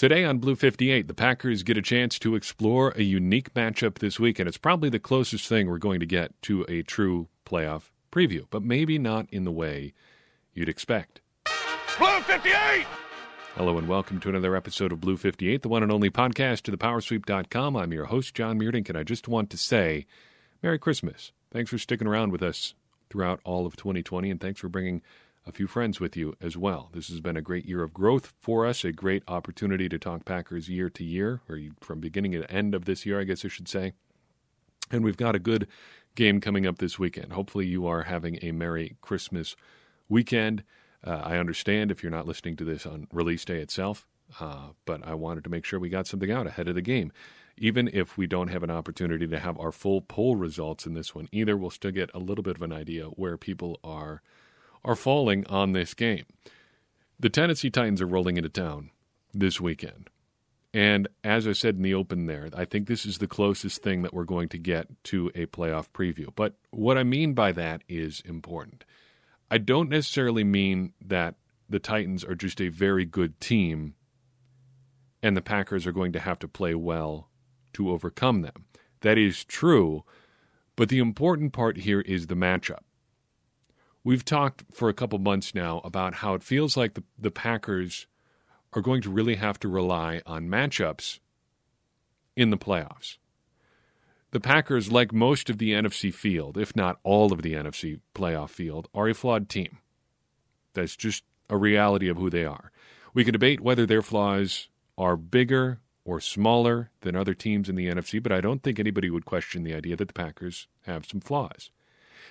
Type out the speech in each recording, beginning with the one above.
Today on Blue 58, the Packers get a chance to explore a unique matchup this week, and it's probably the closest thing we're going to get to a true playoff preview, but maybe not in the way you'd expect. Blue 58! Hello and welcome to another episode of Blue 58, the one and only podcast to the thepowersweep.com. I'm your host, John Meerdink, and I just want to say Merry Christmas. Thanks for sticking around with us throughout all of 2020, and thanks for bringing a few friends with you as well. This has been a great year of growth for us, a great opportunity to talk Packers year to year, or from beginning to end of this year, I guess I should say. And we've got a good game coming up this weekend. Hopefully, you are having a Merry Christmas weekend. Uh, I understand if you're not listening to this on release day itself, uh, but I wanted to make sure we got something out ahead of the game. Even if we don't have an opportunity to have our full poll results in this one either, we'll still get a little bit of an idea where people are are falling on this game. The Tennessee Titans are rolling into town this weekend. And as I said in the open there, I think this is the closest thing that we're going to get to a playoff preview. But what I mean by that is important. I don't necessarily mean that the Titans are just a very good team and the Packers are going to have to play well to overcome them. That is true, but the important part here is the matchup. We've talked for a couple months now about how it feels like the, the Packers are going to really have to rely on matchups in the playoffs. The Packers, like most of the NFC field, if not all of the NFC playoff field, are a flawed team. That's just a reality of who they are. We can debate whether their flaws are bigger or smaller than other teams in the NFC, but I don't think anybody would question the idea that the Packers have some flaws.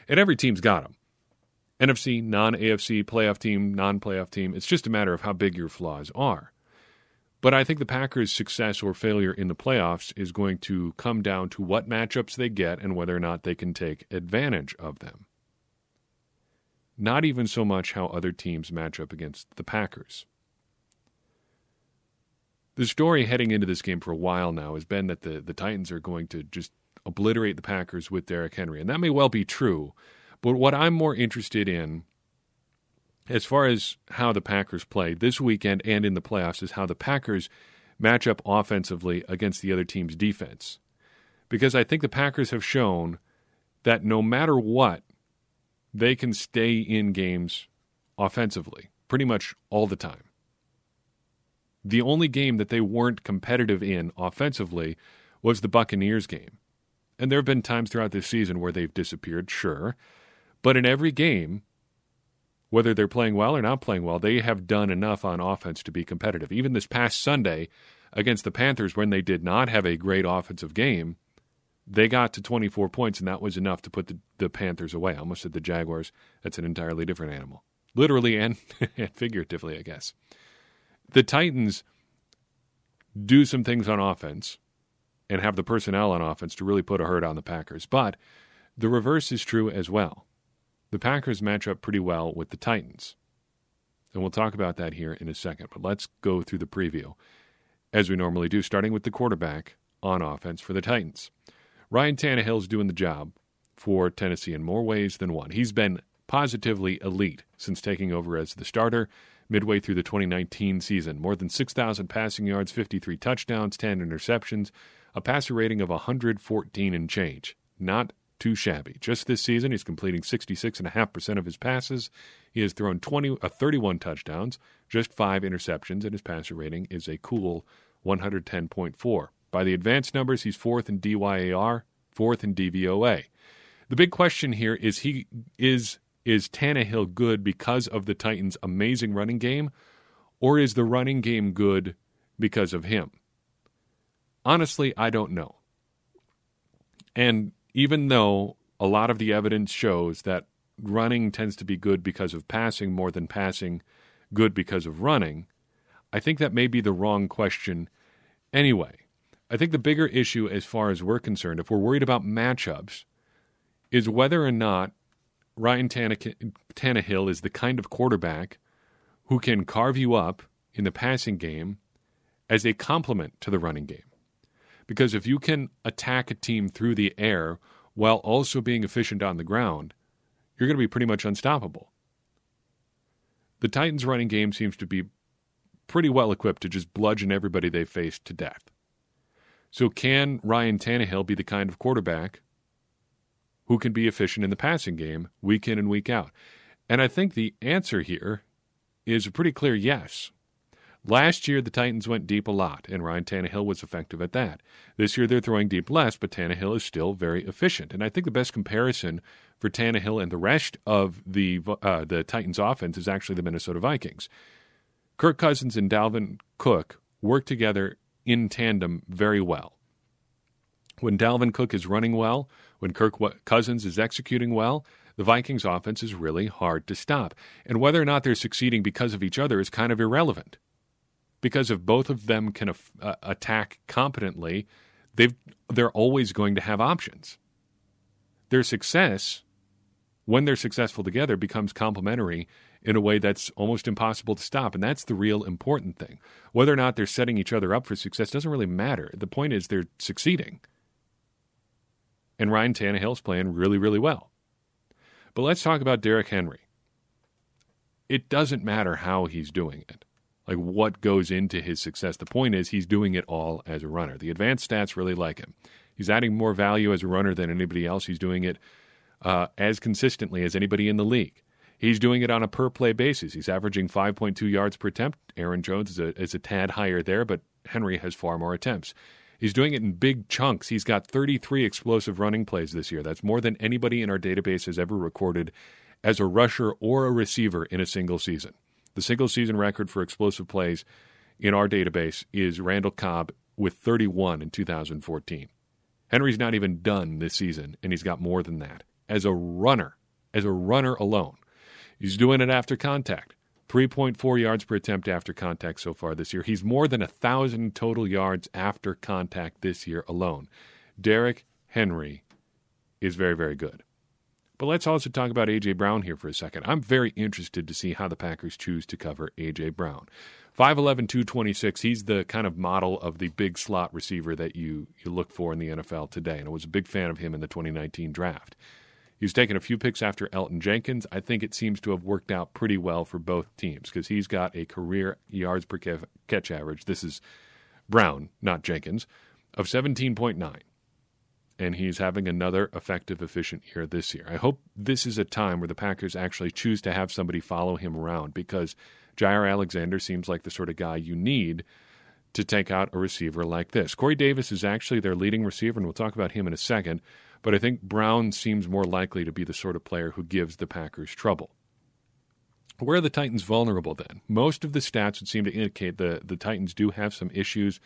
And every team's got them. NFC, non AFC, playoff team, non playoff team. It's just a matter of how big your flaws are. But I think the Packers' success or failure in the playoffs is going to come down to what matchups they get and whether or not they can take advantage of them. Not even so much how other teams match up against the Packers. The story heading into this game for a while now has been that the, the Titans are going to just obliterate the Packers with Derrick Henry. And that may well be true. But what I'm more interested in, as far as how the Packers play this weekend and in the playoffs, is how the Packers match up offensively against the other team's defense. Because I think the Packers have shown that no matter what, they can stay in games offensively pretty much all the time. The only game that they weren't competitive in offensively was the Buccaneers game. And there have been times throughout this season where they've disappeared, sure. But in every game, whether they're playing well or not playing well, they have done enough on offense to be competitive. Even this past Sunday against the Panthers, when they did not have a great offensive game, they got to 24 points, and that was enough to put the, the Panthers away. I almost said the Jaguars. That's an entirely different animal, literally and, and figuratively, I guess. The Titans do some things on offense and have the personnel on offense to really put a hurt on the Packers. But the reverse is true as well the Packers match up pretty well with the Titans. And we'll talk about that here in a second. But let's go through the preview, as we normally do, starting with the quarterback on offense for the Titans. Ryan Tannehill's doing the job for Tennessee in more ways than one. He's been positively elite since taking over as the starter midway through the 2019 season. More than 6,000 passing yards, 53 touchdowns, 10 interceptions, a passer rating of 114 and change. Not too shabby. Just this season, he's completing 66.5% of his passes. He has thrown 20, uh, 31 touchdowns, just five interceptions, and his passer rating is a cool 110.4. By the advanced numbers, he's fourth in DYAR, fourth in DVOA. The big question here is he is is Tannehill good because of the Titans' amazing running game, or is the running game good because of him? Honestly, I don't know. And even though a lot of the evidence shows that running tends to be good because of passing more than passing good because of running, I think that may be the wrong question anyway. I think the bigger issue, as far as we're concerned, if we're worried about matchups, is whether or not Ryan Tannehill is the kind of quarterback who can carve you up in the passing game as a complement to the running game. Because if you can attack a team through the air while also being efficient on the ground, you're going to be pretty much unstoppable. The Titans' running game seems to be pretty well equipped to just bludgeon everybody they face to death. So, can Ryan Tannehill be the kind of quarterback who can be efficient in the passing game week in and week out? And I think the answer here is a pretty clear yes. Last year, the Titans went deep a lot, and Ryan Tannehill was effective at that. This year, they're throwing deep less, but Tannehill is still very efficient. And I think the best comparison for Tannehill and the rest of the uh, the Titans' offense is actually the Minnesota Vikings. Kirk Cousins and Dalvin Cook work together in tandem very well. When Dalvin Cook is running well, when Kirk Cousins is executing well, the Vikings' offense is really hard to stop. And whether or not they're succeeding because of each other is kind of irrelevant because if both of them can uh, attack competently, they've they're always going to have options. Their success, when they're successful together, becomes complementary in a way that's almost impossible to stop, and that's the real important thing. Whether or not they're setting each other up for success doesn't really matter. The point is they're succeeding, and Ryan Tannehill's playing really, really well. But let's talk about Derrick Henry. It doesn't matter how he's doing it like what goes into his success. The point is he's doing it all as a runner. The advanced stats really like him. He's adding more value as a runner than anybody else. He's doing it uh, as consistently as anybody in the league. He's doing it on a per play basis. He's averaging 5.2 yards per attempt. Aaron Jones is a, is a tad higher there, but Henry has far more attempts. He's doing it in big chunks. He's got 33 explosive running plays this year. That's more than anybody in our database has ever recorded as a rusher or a receiver in a single season. The single season record for explosive plays in our database is Randall Cobb with 31 in 2014. Henry's not even done this season, and he's got more than that. As a runner, as a runner alone, he's doing it after contact. 3.4 yards per attempt after contact so far this year. He's more than a 1,000 total yards after contact this year alone. Derrick Henry is very, very good. But let's also talk about A.J. Brown here for a second. I'm very interested to see how the Packers choose to cover A.J. Brown. 5'11, 226, he's the kind of model of the big slot receiver that you, you look for in the NFL today. And I was a big fan of him in the 2019 draft. He's taken a few picks after Elgton Jenkins. I think it seems to have worked out pretty well for both teams because he's got a career yards per catch average. This is Brown, not Jenkins, of 17.9 and he's having another effective, efficient year this year. I hope this is a time where the Packers actually choose to have somebody follow him around because Jaire Alexander seems like the sort of guy you need to take out a receiver like this. Corey Davis is actually their leading receiver, and we'll talk about him in a second, but I think Brown seems more likely to be the sort of player who gives the Packers trouble. Where are the Titans vulnerable then? Most of the stats would seem to indicate the, the Titans do have some issues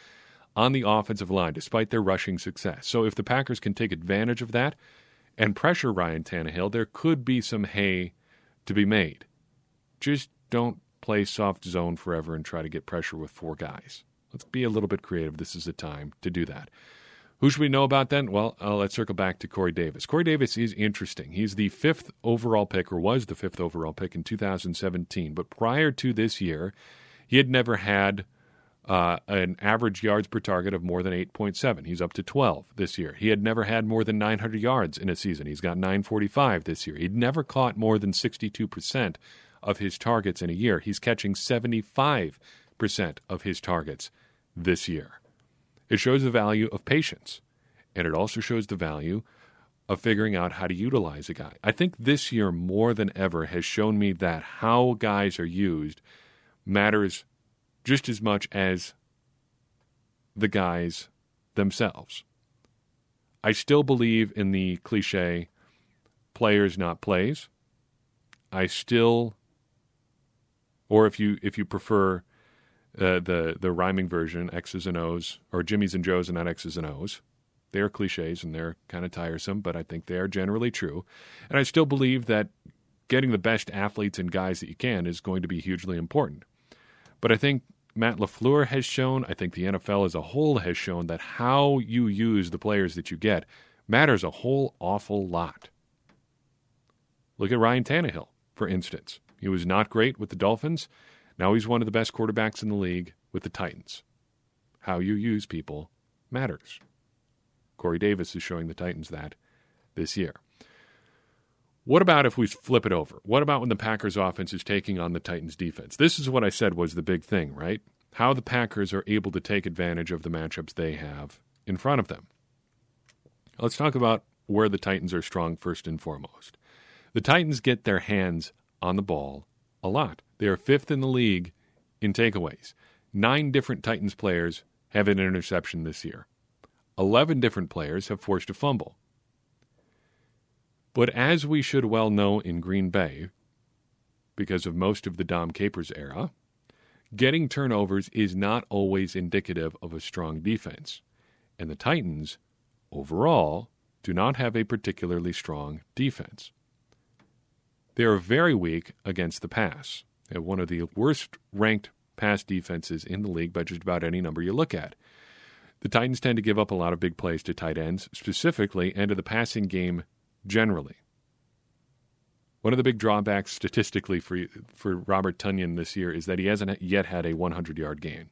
on the offensive line, despite their rushing success. So if the Packers can take advantage of that and pressure Ryan Tannehill, there could be some hay to be made. Just don't play soft zone forever and try to get pressure with four guys. Let's be a little bit creative. This is the time to do that. Who should we know about then? Well, uh, let's circle back to Corey Davis. Corey Davis is interesting. He's the fifth overall pick, or was the fifth overall pick in 2017. But prior to this year, he had never had uh, an average yards per target of more than 8.7. He's up to 12 this year. He had never had more than 900 yards in a season. He's got 945 this year. He'd never caught more than 62% of his targets in a year. He's catching 75% of his targets this year. It shows the value of patience, and it also shows the value of figuring out how to utilize a guy. I think this year more than ever has shown me that how guys are used matters just as much as the guys themselves. I still believe in the cliche players not plays. I still or if you if you prefer uh, the the rhyming version X's and O's or Jimmy's and Joe's and not X's and O's. They're cliches and they're kind of tiresome, but I think they are generally true. And I still believe that getting the best athletes and guys that you can is going to be hugely important. But I think Matt LaFleur has shown, I think the NFL as a whole has shown that how you use the players that you get matters a whole awful lot. Look at Ryan Tannehill, for instance. He was not great with the Dolphins. Now he's one of the best quarterbacks in the league with the Titans. How you use people matters. Corey Davis is showing the Titans that this year. What about if we flip it over? What about when the Packers offense is taking on the Titans defense? This is what I said was the big thing, right? how the Packers are able to take advantage of the matchups they have in front of them. Let's talk about where the Titans are strong first and foremost. The Titans get their hands on the ball a lot. They are fifth in the league in takeaways. Nine different Titans players have an interception this year. 11 different players have forced a fumble. But as we should well know in Green Bay, because of most of the Dom Capers era, getting turnovers is not always indicative of a strong defense. And the Titans, overall, do not have a particularly strong defense. They are very weak against the pass. They have one of the worst ranked pass defenses in the league by just about any number you look at. The Titans tend to give up a lot of big plays to tight ends, specifically, and to the passing game generally. One of the big drawbacks statistically for for Robert Tonyan this year is that he hasn't yet had a 100 yard game.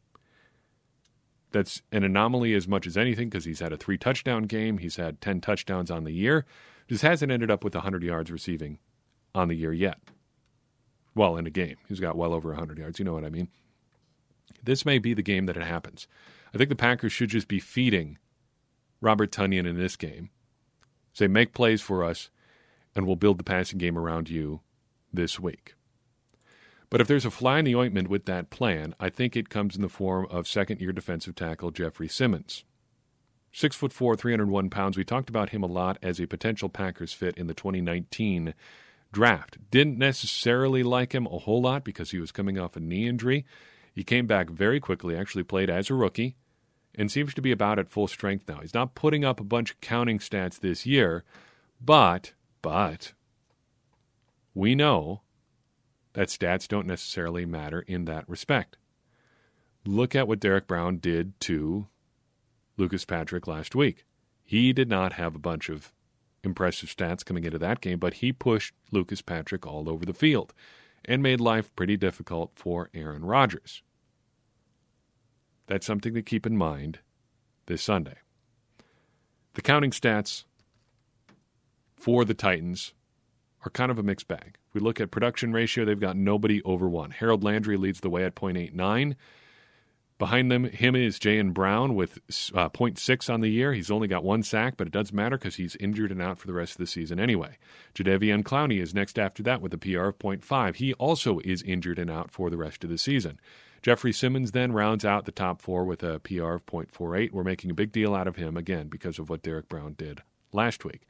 That's an anomaly as much as anything because he's had a three touchdown game. He's had 10 touchdowns on the year. Just hasn't ended up with 100 yards receiving on the year yet. Well, in a game. He's got well over 100 yards. You know what I mean? This may be the game that it happens. I think the Packers should just be feeding Robert Tonyan in this game. Say, make plays for us, and we'll build the passing game around you this week. But if there's a fly in the ointment with that plan, I think it comes in the form of second year defensive tackle Jeffrey Simmons. Six foot four, 301 pounds. We talked about him a lot as a potential Packers fit in the 2019 draft. Didn't necessarily like him a whole lot because he was coming off a knee injury. He came back very quickly, actually played as a rookie, and seems to be about at full strength now. He's not putting up a bunch of counting stats this year, but, but, we know that stats don't necessarily matter in that respect. Look at what Derrick Brown did to Lucas Patrick last week. He did not have a bunch of impressive stats coming into that game, but he pushed Lucas Patrick all over the field and made life pretty difficult for Aaron Rodgers. That's something to keep in mind this Sunday. The counting stats for the Titans are kind of a mixed bag. If we look at production ratio, they've got nobody over one. Harold Landry leads the way at 0.89. Behind them, him is Jayon Brown with uh, 0.6 on the year. He's only got one sack, but it doesn't matter because he's injured and out for the rest of the season anyway. Jadeveon Clowney is next after that with a PR of 0.5. He also is injured and out for the rest of the season. Jeffrey Simmons then rounds out the top four with a PR of 0.48. We're making a big deal out of him again because of what Derrick Brown did last week.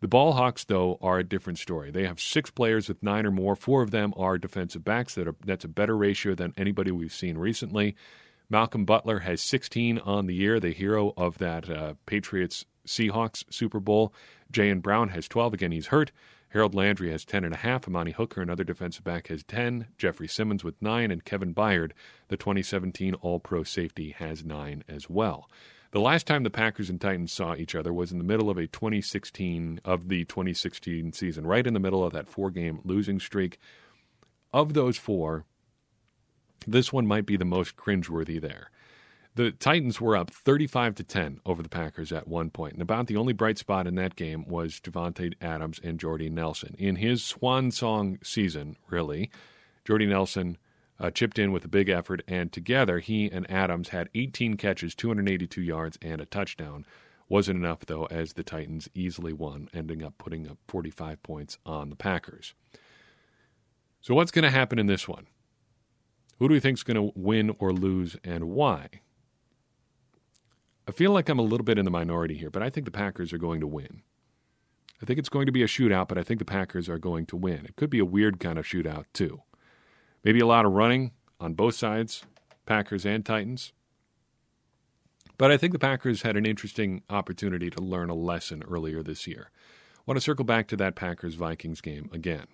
The Ballhawks, though, are a different story. They have six players with nine or more. Four of them are defensive backs. That are, that's a better ratio than anybody we've seen recently. Malcolm Butler has 16 on the year, the hero of that uh, Patriots Seahawks Super Bowl. Jayon Brown has 12. Again, he's hurt. Harold Landry has 10 and a half. Amani Hooker, another defensive back, has 10. Jeffrey Simmons with 9. And Kevin Byard, the 2017 All Pro safety, has 9 as well. The last time the Packers and Titans saw each other was in the middle of a 2016 of the 2016 season, right in the middle of that four-game losing streak. Of those four, this one might be the most cringeworthy there. The Titans were up 35 to 10 over the Packers at one point, and about the only bright spot in that game was Davante Adams and Jordy Nelson. In his swan song season, really, Jordy Nelson uh, chipped in with a big effort, and together he and Adams had 18 catches, 282 yards, and a touchdown. Wasn't enough, though, as the Titans easily won, ending up putting up 45 points on the Packers. So, what's going to happen in this one? Who do we think is going to win or lose and why? I feel like I'm a little bit in the minority here, but I think the Packers are going to win. I think it's going to be a shootout, but I think the Packers are going to win. It could be a weird kind of shootout, too. Maybe a lot of running on both sides, Packers and Titans. But I think the Packers had an interesting opportunity to learn a lesson earlier this year. I want to circle back to that Packers Vikings game again.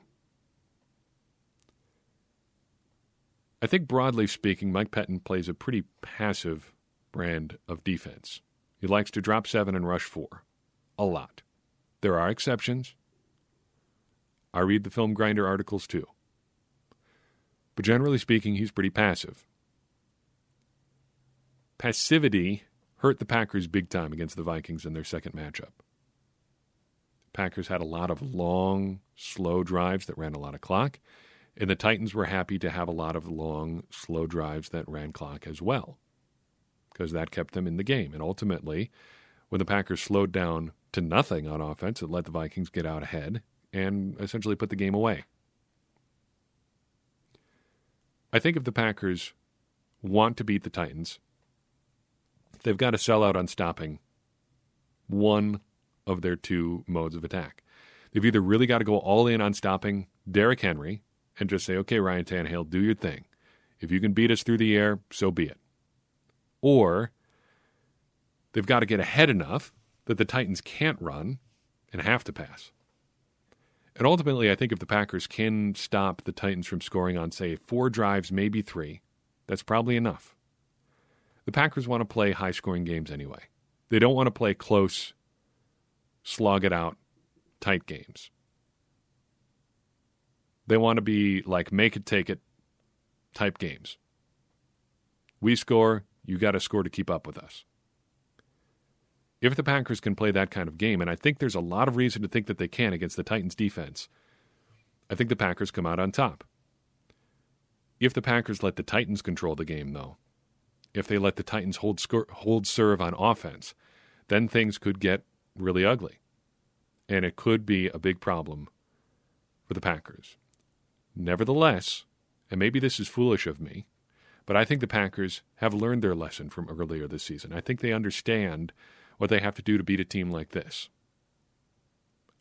I think broadly speaking, Mike Pettine plays a pretty passive brand of defense. He likes to drop seven and rush four. A lot. There are exceptions. I read the film grinder articles too. But generally speaking, he's pretty passive. Passivity hurt the Packers big time against the Vikings in their second matchup. Packers had a lot of long, slow drives that ran a lot of clock And the Titans were happy to have a lot of long, slow drives that ran clock as well, because that kept them in the game. And ultimately, when the Packers slowed down to nothing on offense, it let the Vikings get out ahead and essentially put the game away. I think if the Packers want to beat the Titans, they've got to sell out on stopping one of their two modes of attack. They've either really got to go all in on stopping Derrick Henry and just say, okay, Ryan Tannehill, do your thing. If you can beat us through the air, so be it. Or they've got to get ahead enough that the Titans can't run and have to pass. And ultimately, I think if the Packers can stop the Titans from scoring on, say, four drives, maybe three, that's probably enough. The Packers want to play high scoring games anyway. They don't want to play close, slog it out, tight games. They want to be like make it, take it type games. We score, you got to score to keep up with us. If the Packers can play that kind of game, and I think there's a lot of reason to think that they can against the Titans defense, I think the Packers come out on top. If the Packers let the Titans control the game, though, if they let the Titans hold, score, hold serve on offense, then things could get really ugly. And it could be a big problem for the Packers. Nevertheless, and maybe this is foolish of me, but I think the Packers have learned their lesson from earlier this season. I think they understand what they have to do to beat a team like this.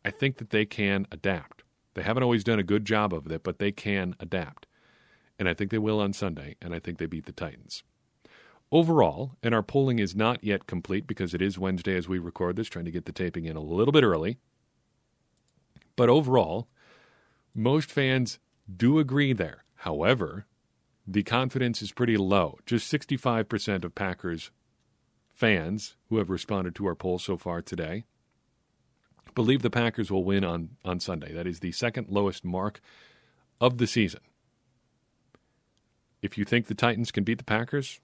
I think that they can adapt. They haven't always done a good job of it, but they can adapt. And I think they will on Sunday, and I think they beat the Titans. Overall, and our polling is not yet complete because it is Wednesday as we record this, trying to get the taping in a little bit early. But overall, most fans do agree there. However, the confidence is pretty low. Just 65% of Packers fans who have responded to our poll so far today believe the Packers will win on, on Sunday. That is the second lowest mark of the season. If you think the Titans can beat the Packers,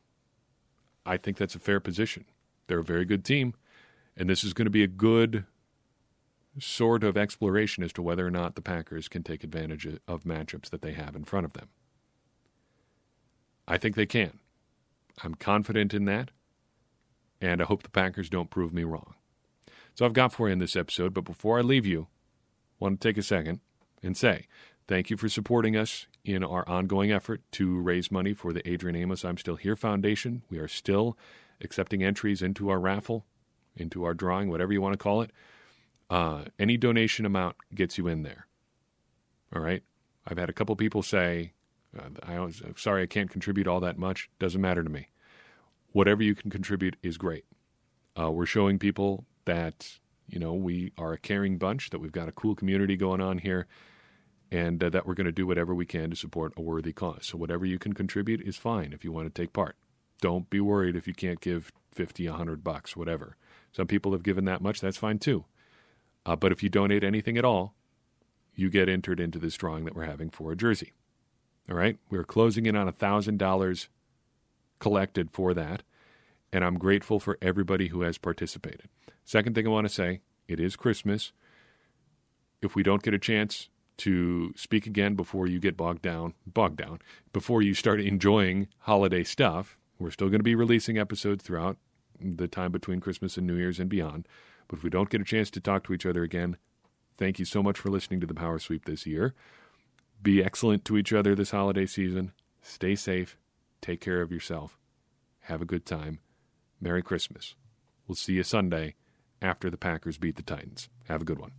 I think that's a fair position. They're a very good team, and this is going to be a good sort of exploration as to whether or not the Packers can take advantage of matchups that they have in front of them. I think they can. I'm confident in that, and I hope the Packers don't prove me wrong. So I've got for you in this episode, but before I leave you, I want to take a second and say thank you for supporting us in our ongoing effort to raise money for the Adrian Amos I'm Still Here Foundation. We are still accepting entries into our raffle, into our drawing, whatever you want to call it. Uh, any donation amount gets you in there. All right. I've had a couple people say, uh, I was sorry I can't contribute all that much. Doesn't matter to me. Whatever you can contribute is great. Uh, we're showing people that you know we are a caring bunch, that we've got a cool community going on here, and uh, that we're going to do whatever we can to support a worthy cause. So whatever you can contribute is fine if you want to take part. Don't be worried if you can't give 50, 100 bucks, whatever. Some people have given that much, that's fine too. Uh, but if you donate anything at all, you get entered into this drawing that we're having for a jersey. All right, we're closing in on a thousand dollars collected for that, and I'm grateful for everybody who has participated. Second thing I want to say: it is Christmas. If we don't get a chance to speak again before you get bogged down, bogged down, before you start enjoying holiday stuff, we're still going to be releasing episodes throughout the time between Christmas and New Year's and beyond. But if we don't get a chance to talk to each other again, thank you so much for listening to the Power Sweep this year. Be excellent to each other this holiday season. Stay safe. Take care of yourself. Have a good time. Merry Christmas. We'll see you Sunday after the Packers beat the Titans. Have a good one.